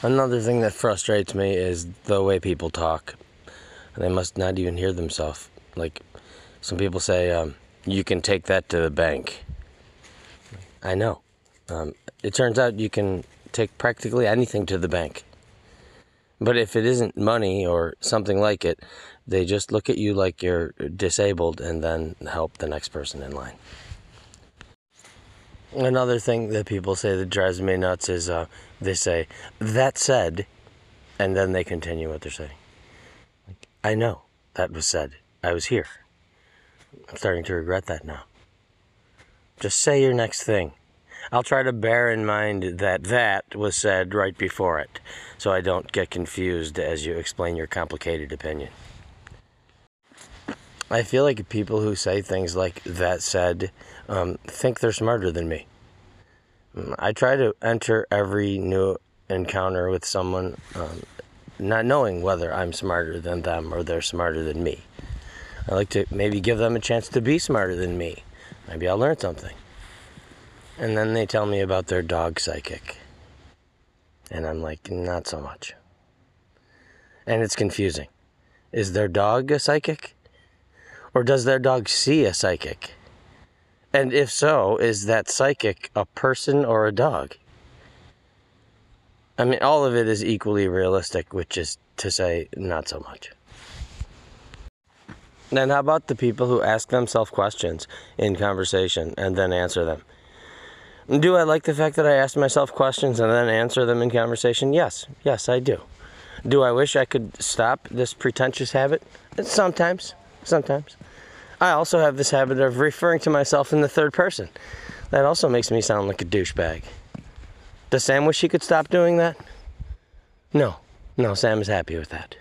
Another thing that frustrates me is the way people talk. They must not even hear themselves. Like, some people say, um, you can take that to the bank. I know. Um, it turns out you can take practically anything to the bank. But if it isn't money or something like it, they just look at you like you're disabled and then help the next person in line. Another thing that people say that drives me nuts is uh, they say, that said, and then they continue what they're saying. I know that was said. I was here. I'm starting to regret that now. Just say your next thing. I'll try to bear in mind that that was said right before it, so I don't get confused as you explain your complicated opinion. I feel like people who say things like that said um, think they're smarter than me. Mm, I try to enter every new encounter with someone um, not knowing whether I'm smarter than them or they're smarter than me. I like to maybe give them a chance to be smarter than me. Maybe I'll learn something. And then they tell me about their dog psychic. And I'm like, not so much. And it's confusing. Is their dog a psychic? Or does their dog see a psychic? And if so, is that psychic a person or a dog? I mean, all of it is equally realistic, which is to say, not so much. Then, how about the people who ask themselves questions in conversation and then answer them? Do I like the fact that I ask myself questions and then answer them in conversation? Yes, yes, I do. Do I wish I could stop this pretentious habit? Sometimes, sometimes. I also have this habit of referring to myself in the third person. That also makes me sound like a douchebag. Does Sam wish he could stop doing that? No, no, Sam is happy with that.